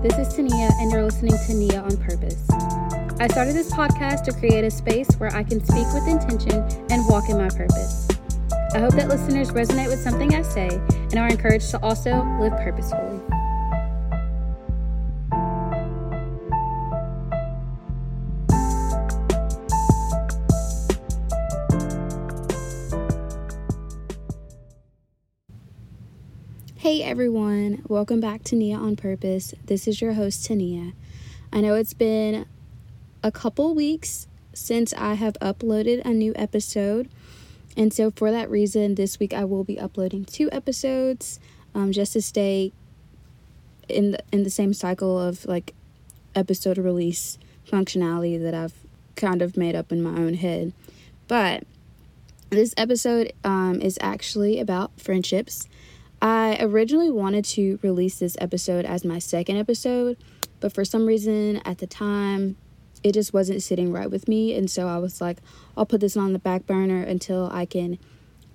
This is Tania, and you're listening to Nia on Purpose. I started this podcast to create a space where I can speak with intention and walk in my purpose. I hope that listeners resonate with something I say and are encouraged to also live purposefully. Everyone, welcome back to Nia on Purpose. This is your host, Tania. I know it's been a couple weeks since I have uploaded a new episode, and so for that reason, this week I will be uploading two episodes um, just to stay in the, in the same cycle of like episode release functionality that I've kind of made up in my own head. But this episode um, is actually about friendships I originally wanted to release this episode as my second episode, but for some reason at the time, it just wasn't sitting right with me. And so I was like, I'll put this on the back burner until I can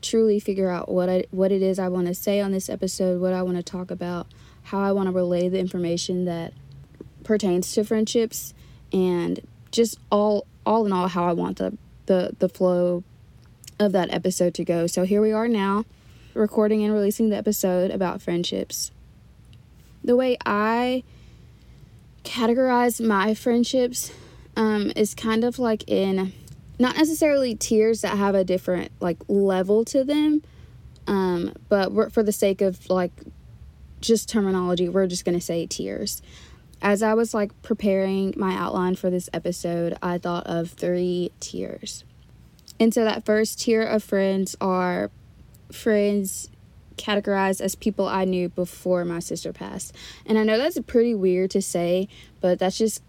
truly figure out what I what it is I want to say on this episode, what I want to talk about, how I want to relay the information that pertains to friendships and just all all in all how I want the the the flow of that episode to go. So here we are now recording and releasing the episode about friendships. The way I categorize my friendships um, is kind of like in not necessarily tiers that have a different like level to them, um, but for the sake of like just terminology, we're just gonna say tiers. As I was like preparing my outline for this episode, I thought of three tiers. And so that first tier of friends are friends categorized as people I knew before my sister passed. And I know that's pretty weird to say, but that's just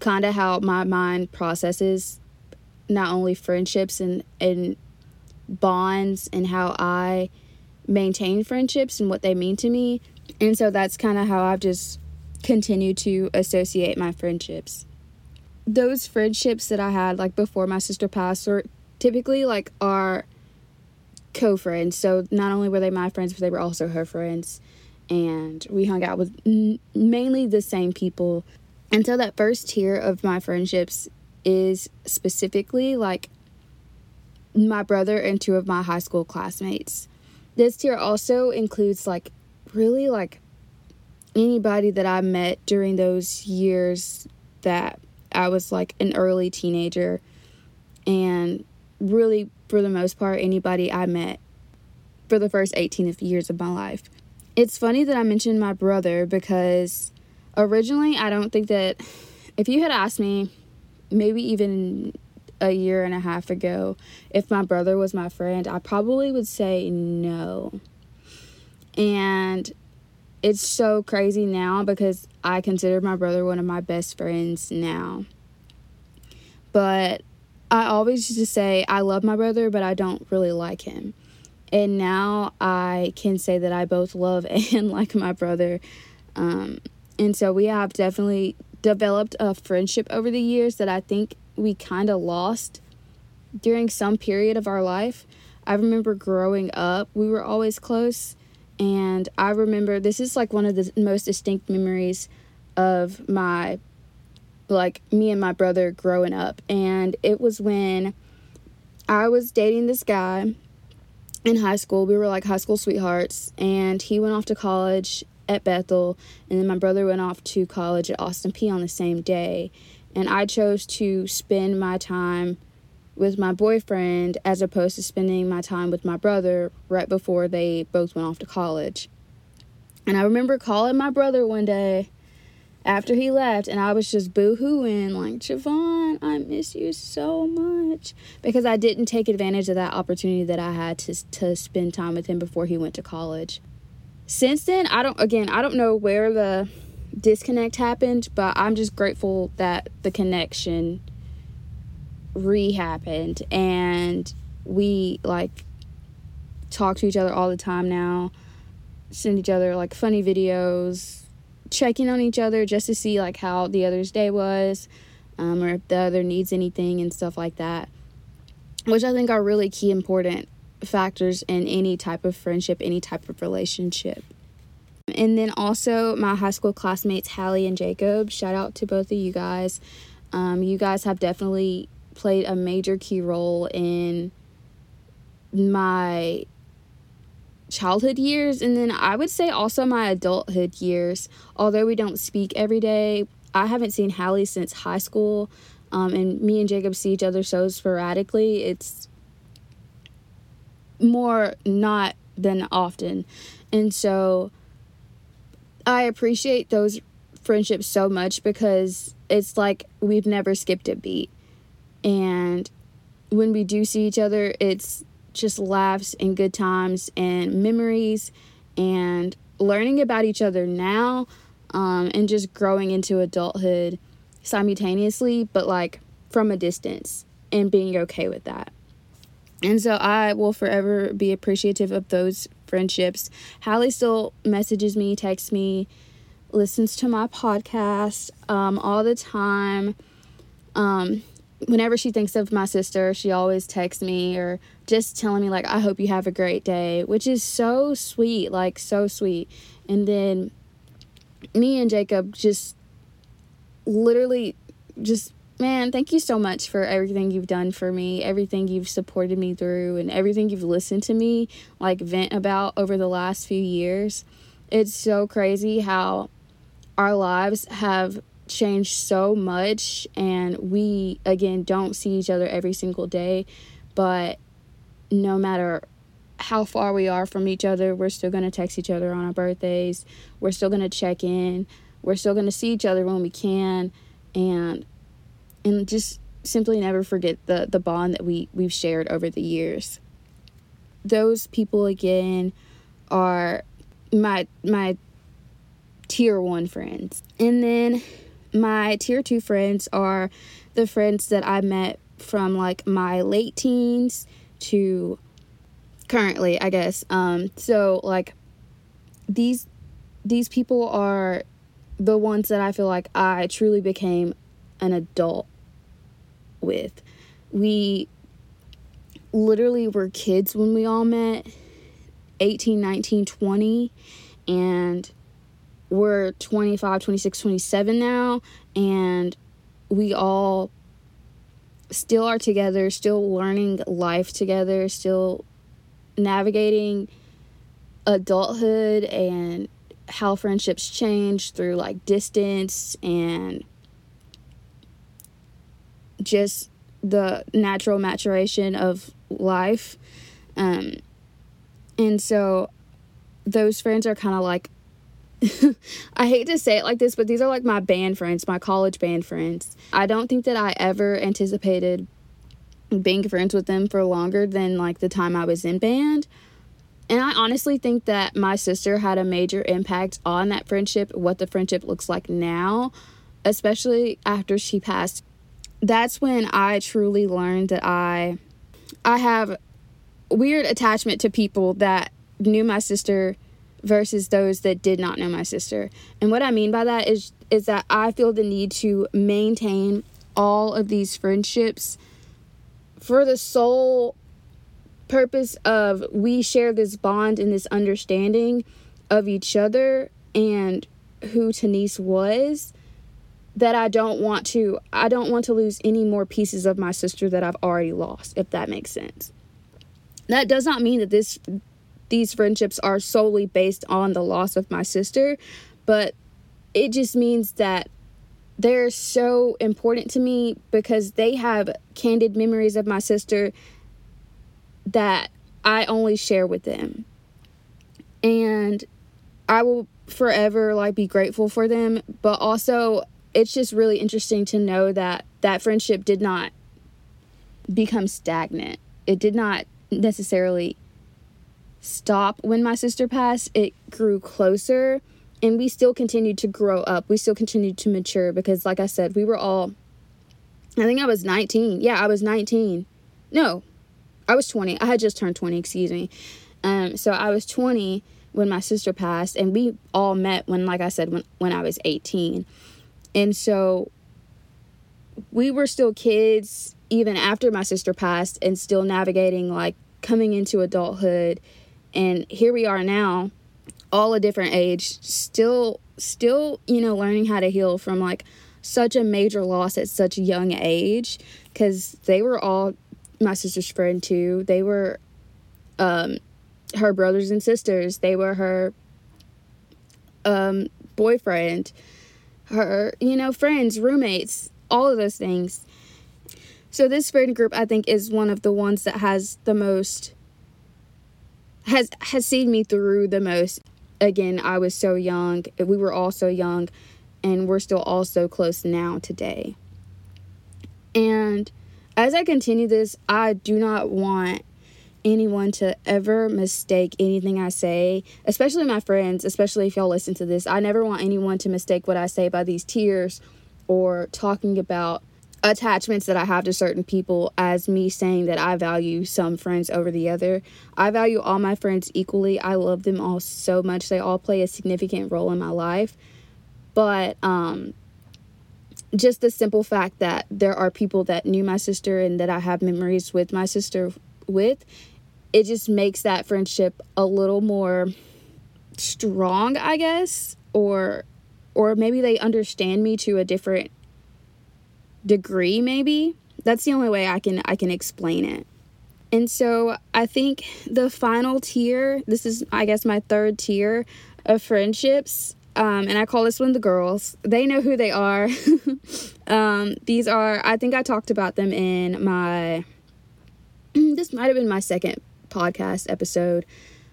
kind of how my mind processes not only friendships and and bonds and how I maintain friendships and what they mean to me. And so that's kind of how I've just continued to associate my friendships. Those friendships that I had like before my sister passed are typically like are co friends. So not only were they my friends, but they were also her friends. And we hung out with n- mainly the same people. And so that first tier of my friendships is specifically like my brother and two of my high school classmates. This tier also includes like really like anybody that I met during those years that I was like an early teenager and really for the most part, anybody I met for the first 18 years of my life. It's funny that I mentioned my brother because originally I don't think that if you had asked me, maybe even a year and a half ago, if my brother was my friend, I probably would say no. And it's so crazy now because I consider my brother one of my best friends now. But I always used to say I love my brother, but I don't really like him. And now I can say that I both love and like my brother. Um, and so we have definitely developed a friendship over the years that I think we kind of lost during some period of our life. I remember growing up, we were always close. And I remember this is like one of the most distinct memories of my like me and my brother growing up. And it was when I was dating this guy in high school. We were like high school sweethearts. And he went off to college at Bethel. And then my brother went off to college at Austin Peay on the same day. And I chose to spend my time with my boyfriend as opposed to spending my time with my brother right before they both went off to college. And I remember calling my brother one day after he left and I was just boo-hooing like Javon, I miss you so much because I didn't take advantage of that opportunity that I had to to spend time with him before he went to college. Since then, I don't again, I don't know where the disconnect happened, but I'm just grateful that the connection re-happened and we like talk to each other all the time now, send each other like funny videos, checking on each other just to see like how the other's day was um, or if the other needs anything and stuff like that which i think are really key important factors in any type of friendship any type of relationship And then also my high school classmates, Hallie and Jacob. Shout out to both of you guys. Um, you guys have definitely played a major key role in my childhood years and then I would say also my adulthood years. Although we don't speak every day, I haven't seen Hallie since high school. Um, and me and Jacob see each other so sporadically. It's more not than often. And so I appreciate those friendships so much because it's like we've never skipped a beat. And when we do see each other, it's just laughs and good times and memories and learning about each other now um, and just growing into adulthood simultaneously, but like from a distance and being okay with that. And so I will forever be appreciative of those friendships. Hallie still messages me, texts me, listens to my podcast um, all the time. Um, whenever she thinks of my sister, she always texts me or just telling me, like, I hope you have a great day, which is so sweet, like, so sweet. And then me and Jacob just literally just man, thank you so much for everything you've done for me, everything you've supported me through, and everything you've listened to me like vent about over the last few years. It's so crazy how our lives have changed so much, and we again don't see each other every single day, but no matter how far we are from each other, we're still going to text each other on our birthdays. We're still going to check in. We're still going to see each other when we can and and just simply never forget the the bond that we we've shared over the years. Those people again are my my tier 1 friends. And then my tier 2 friends are the friends that I met from like my late teens to currently, I guess. Um so like these these people are the ones that I feel like I truly became an adult with. We literally were kids when we all met 18, 19, 20, and we're 25, 26, 27 now, and we all still are together, still learning life together, still navigating adulthood and how friendships change through like distance and just the natural maturation of life. Um, and so those friends are kind of like, I hate to say it like this, but these are like my band friends, my college band friends. I don't think that I ever anticipated being friends with them for longer than like the time I was in band. And I honestly think that my sister had a major impact on that friendship, what the friendship looks like now, especially after she passed that's when I truly learned that I I have weird attachment to people that knew my sister versus those that did not know my sister. And what I mean by that is is that I feel the need to maintain all of these friendships for the sole purpose of we share this bond and this understanding of each other and who Tanise was that I don't want to I don't want to lose any more pieces of my sister that I've already lost if that makes sense. That does not mean that this these friendships are solely based on the loss of my sister, but it just means that they're so important to me because they have candid memories of my sister that I only share with them. And I will forever like be grateful for them, but also it's just really interesting to know that that friendship did not become stagnant. It did not necessarily stop when my sister passed. It grew closer and we still continued to grow up. We still continued to mature because like I said, we were all I think I was 19. Yeah, I was 19. No. I was 20. I had just turned 20, excuse me. Um so I was 20 when my sister passed and we all met when like I said when when I was 18. And so we were still kids even after my sister passed and still navigating like coming into adulthood. And here we are now, all a different age, still still, you know, learning how to heal from like such a major loss at such a young age cuz they were all my sister's friend too. They were um her brothers and sisters. They were her um boyfriend, her, you know, friends, roommates, all of those things. So this friend group I think is one of the ones that has the most has has seen me through the most. Again, I was so young. We were all so young and we're still all so close now today. And as I continue this, I do not want anyone to ever mistake anything I say, especially my friends, especially if y'all listen to this. I never want anyone to mistake what I say by these tiers or talking about attachments that I have to certain people as me saying that I value some friends over the other. I value all my friends equally. I love them all so much. They all play a significant role in my life. But um just the simple fact that there are people that knew my sister and that I have memories with my sister with, it just makes that friendship a little more strong, I guess, or or maybe they understand me to a different degree maybe. That's the only way I can I can explain it. And so I think the final tier, this is I guess my third tier of friendships, um, and I call this one the girls. They know who they are. um, these are I think I talked about them in my this might have been my second podcast episode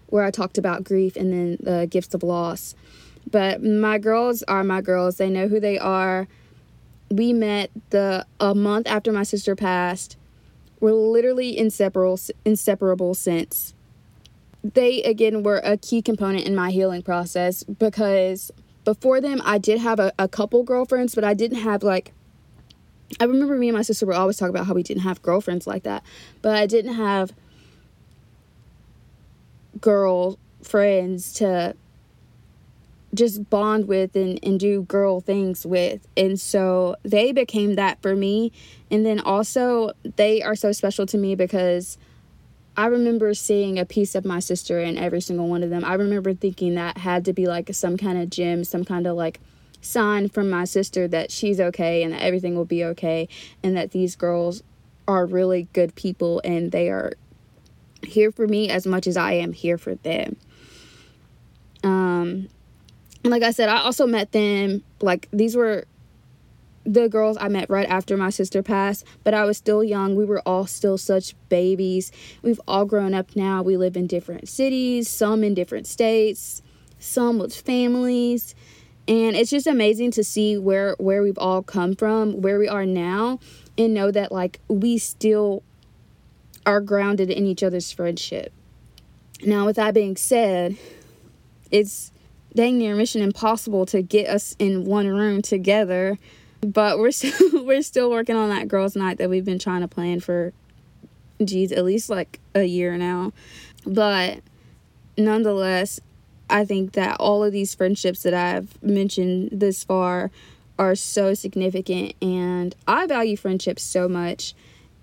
where I talked about grief and then the gifts of loss. But my girls are my girls. They know who they are we met the a month after my sister passed. We're literally inseparable inseparable since. They again were a key component in my healing process because before them I did have a, a couple girlfriends, but I didn't have like I remember me and my sister were always talking about how we didn't have girlfriends like that, but I didn't have girl friends to just bond with and, and do girl things with. And so they became that for me. And then also, they are so special to me because I remember seeing a piece of my sister in every single one of them. I remember thinking that had to be like some kind of gem, some kind of like sign from my sister that she's okay and that everything will be okay and that these girls are really good people and they are here for me as much as I am here for them. Um like I said, I also met them, like, these were the girls I met right after my sister passed, but I was still young. We were all still such babies. We've all grown up now. We live in different cities, some in different states, some with families. And it's just amazing to see where where we've all come from, where we are now, and know that like we still are grounded in each other's friendship. Now, with that being said, it's dang near mission impossible to get us in one room together. But we're still we're still working on that girls' night that we've been trying to plan for geez, at least like a year now. But nonetheless, I think that all of these friendships that I've mentioned this far are so significant and I value friendships so much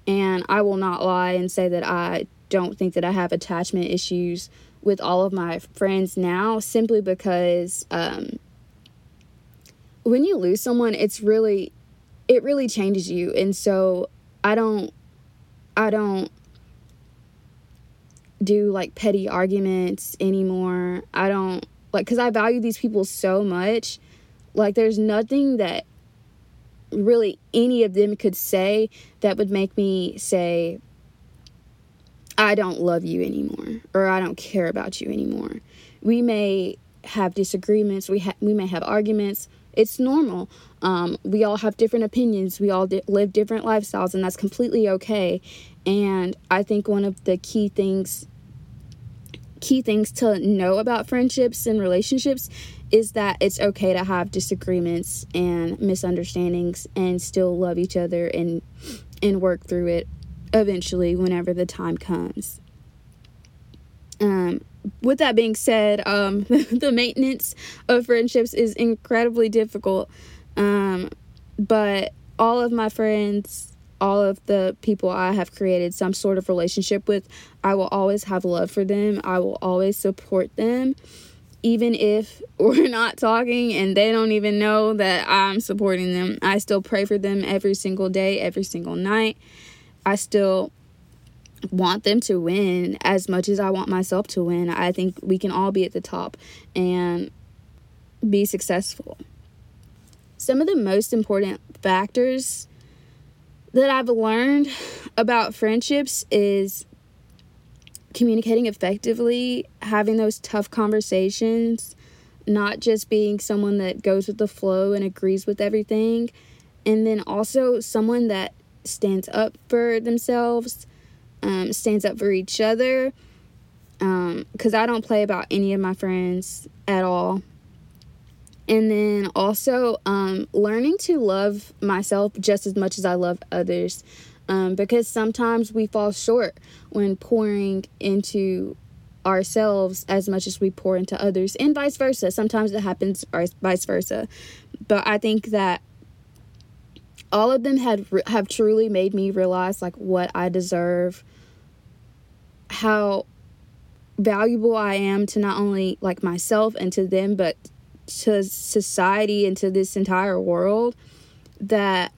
and I will not lie and say that I don't think that I have attachment issues with all of my friends now simply because um, when you lose someone, it's really, it really changes you. And so I don't, I don't do like petty arguments anymore. I don't like, because I value these people so much. Like, there's nothing that really any of them could say that would make me say, I don't love you anymore or I don't care about you anymore. We may have disagreements, we ha- we may have arguments. It's normal. Um, we all have different opinions. We all di- live different lifestyles, and that's completely okay. And I think one of the key things key things to know about friendships and relationships is that it's okay to have disagreements and misunderstandings and still love each other and and work through it eventually whenever the time comes. Um, with that being said, um, the maintenance of friendships is incredibly difficult. Um, but all of my friends, all of the people I have created some sort of relationship with, I will always have love for them. I will always support them, even if we're not talking and they don't even know that I'm supporting them, I still pray for them every single day, every single night. I still want them to win as much as I want myself to win. I think we can all be at the top and be successful. Some of the most important factors that I've learned about friendships is communicating effectively, having those tough conversations, not just being someone that goes with the flow and agrees with everything, and then also someone that stands up for themselves, um, stands up for each other. Because um, I don't play about any of my friends at all. And then also um, learning to love myself just as much as I love others um, because sometimes we fall short when pouring into ourselves as much as we pour into others and vice versa sometimes it happens vice versa but i think that all of them had have truly made me realize like what i deserve how valuable i am to not only like myself and to them but to society and to this entire world that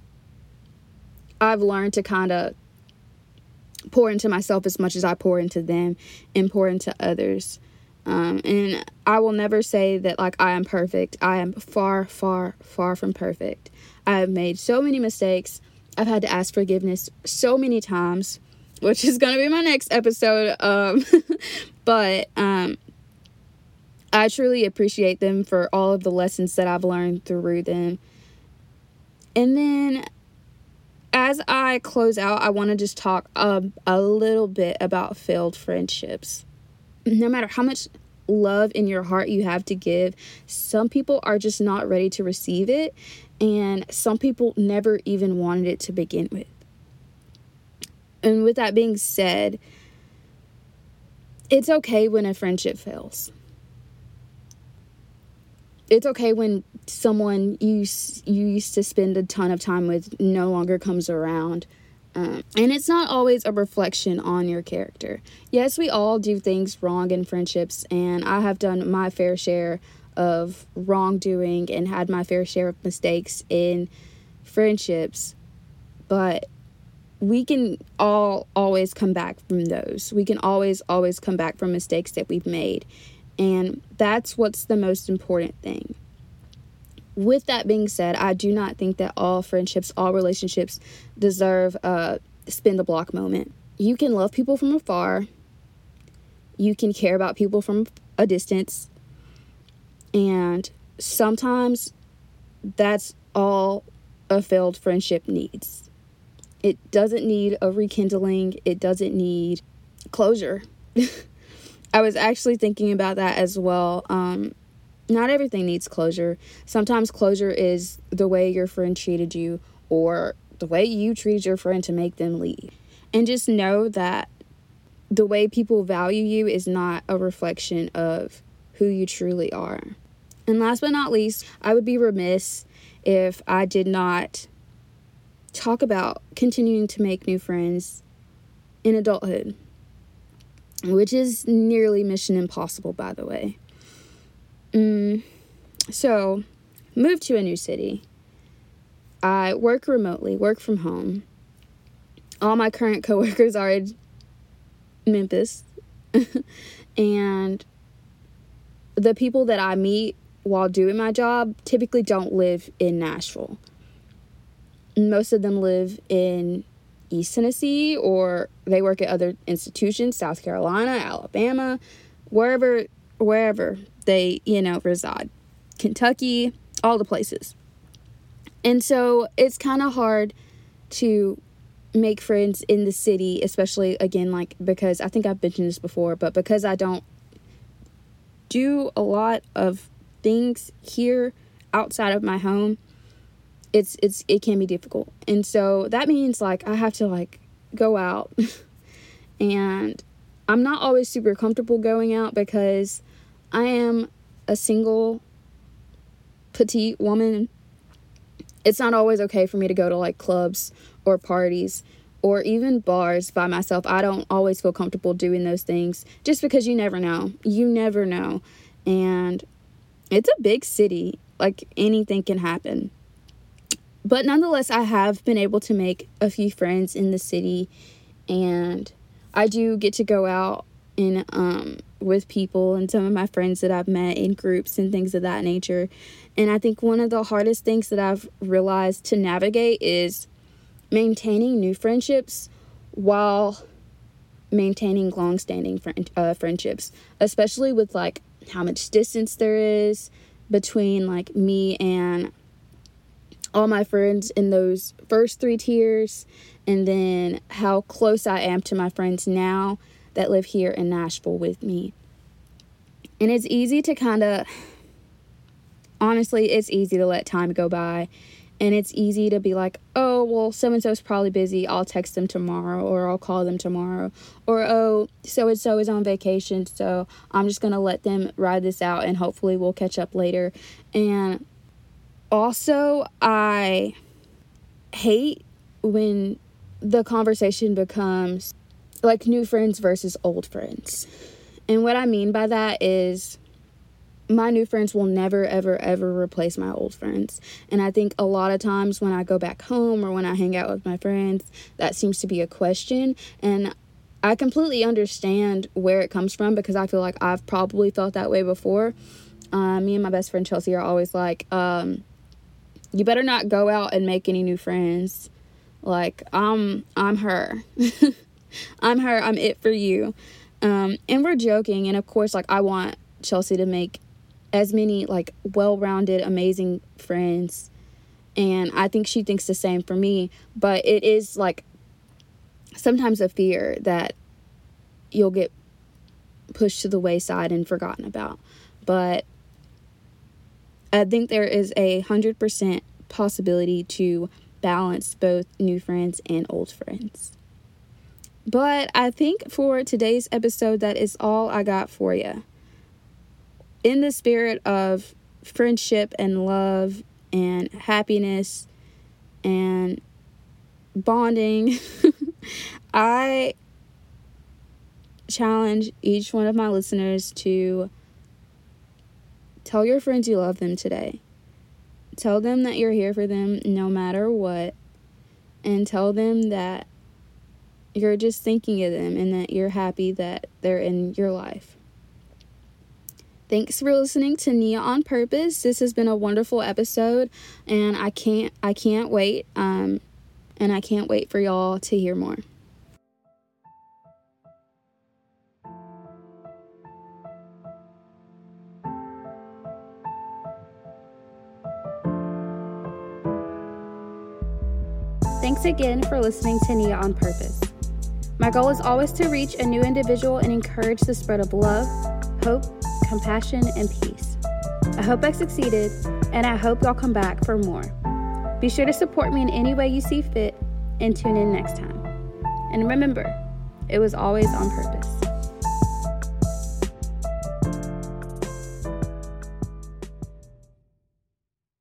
I've learned to kind of pour into myself as much as I pour into them and pour into others. Um, and I will never say that like I am perfect. I am far, far, far from perfect. I have made so many mistakes. I've had to ask forgiveness so many times, which is going to be my next episode. Um, but um, I truly appreciate them for all of the lessons that I've learned through them. And then as I close out, I want to just talk um, a little bit about failed friendships. No matter how much love in your heart you have to give, some people are just not ready to receive it, and some people never even wanted it to begin with. And with that being said, it's okay when a friendship fails it's okay when someone you you used to spend a ton of time with no longer comes around. Um, and it's not always a reflection on your character. Yes, we all do things wrong in friendships, and I have done my fair share of wrongdoing and had my fair share of mistakes in friendships. But we can all always come back from those. We can always, always come back from mistakes that we've made. And that's what's the most important thing. With that being said, I do not think that all friendships, all relationships deserve a spin the block moment. You can love people from afar, you can care about people from a distance, and sometimes that's all a failed friendship needs. It doesn't need a rekindling, it doesn't need closure. I was actually thinking about that as well. Um, not everything needs closure. Sometimes closure is the way your friend treated you or the way you treated your friend to make them leave. And just know that the way people value you is not a reflection of who you truly are. And last but not least, I would be remiss if I did not talk about continuing to make new friends in adulthood which is nearly mission impossible, by the way. Mm, so, moved to a new city. I work remotely, work from home. All my current coworkers are in Memphis. and the people that I meet while doing my job typically don't live in Nashville. Most of them live in East Tennessee or they work at other institutions, South Carolina, Alabama, wherever wherever they, you know, reside. Kentucky, all the places. And so it's kind of hard to make friends in the city, especially again like because I think I've mentioned this before, but because I don't do a lot of things here outside of my home, it's it's it can be difficult. And so that means like I have to like go out and I'm not always super comfortable going out because I am a single petite woman. It's not always okay for me to go to like clubs or parties or even bars by myself. I don't always feel comfortable doing those things just because you never know. You never know. and it's a big city. Like anything can happen. But nonetheless, I have been able to make a few friends in the city, and I do get to go out and um, with people and some of my friends that I've met in groups and things of that nature. And I think one of the hardest things that I've realized to navigate is maintaining new friendships while maintaining long-standing friend, uh, friendships, especially with like how much distance there is between like me and all my friends in those first three tiers and then how close I am to my friends now that live here in Nashville with me. And it's easy to kind of, honestly, it's easy to let time go by. And it's easy to be like, oh, well, so and so's probably busy. I'll text them tomorrow or I'll call them tomorrow. Or, oh, so and so is on vacation. So I'm just going to let them ride this out and hopefully we'll catch up later. And also, I hate when the conversation becomes like new friends versus old friends. And what I mean by that is my new friends will never, ever, ever replace my old friends. And I think a lot of times when I go back home or when I hang out with my friends, that seems to be a question. And I completely understand where it comes from because I feel like I've probably felt that way before. Uh, me and my best friend Chelsea are always like, um, you better not go out and make any new friends. Like, I'm, I'm her. I'm her. I'm it for you. Um, and we're joking. And of course, like, I want Chelsea to make as many, like, well rounded, amazing friends. And I think she thinks the same for me. But it is, like, sometimes a fear that you'll get pushed to the wayside and forgotten about. But I think there is a 100% possibility to balance both new friends and old friends. But I think for today's episode, that is all I got for you. In the spirit of friendship and love and happiness and bonding, I challenge each one of my listeners to tell your friends you love them today. Tell them that you're here for them no matter what. And tell them that you're just thinking of them and that you're happy that they're in your life. Thanks for listening to Nia on Purpose. This has been a wonderful episode and I can't I can't wait um and I can't wait for y'all to hear more. Thanks again for listening to Nia on Purpose. My goal is always to reach a new individual and encourage the spread of love, hope, compassion, and peace. I hope I succeeded, and I hope y'all come back for more. Be sure to support me in any way you see fit, and tune in next time. And remember, it was always on purpose.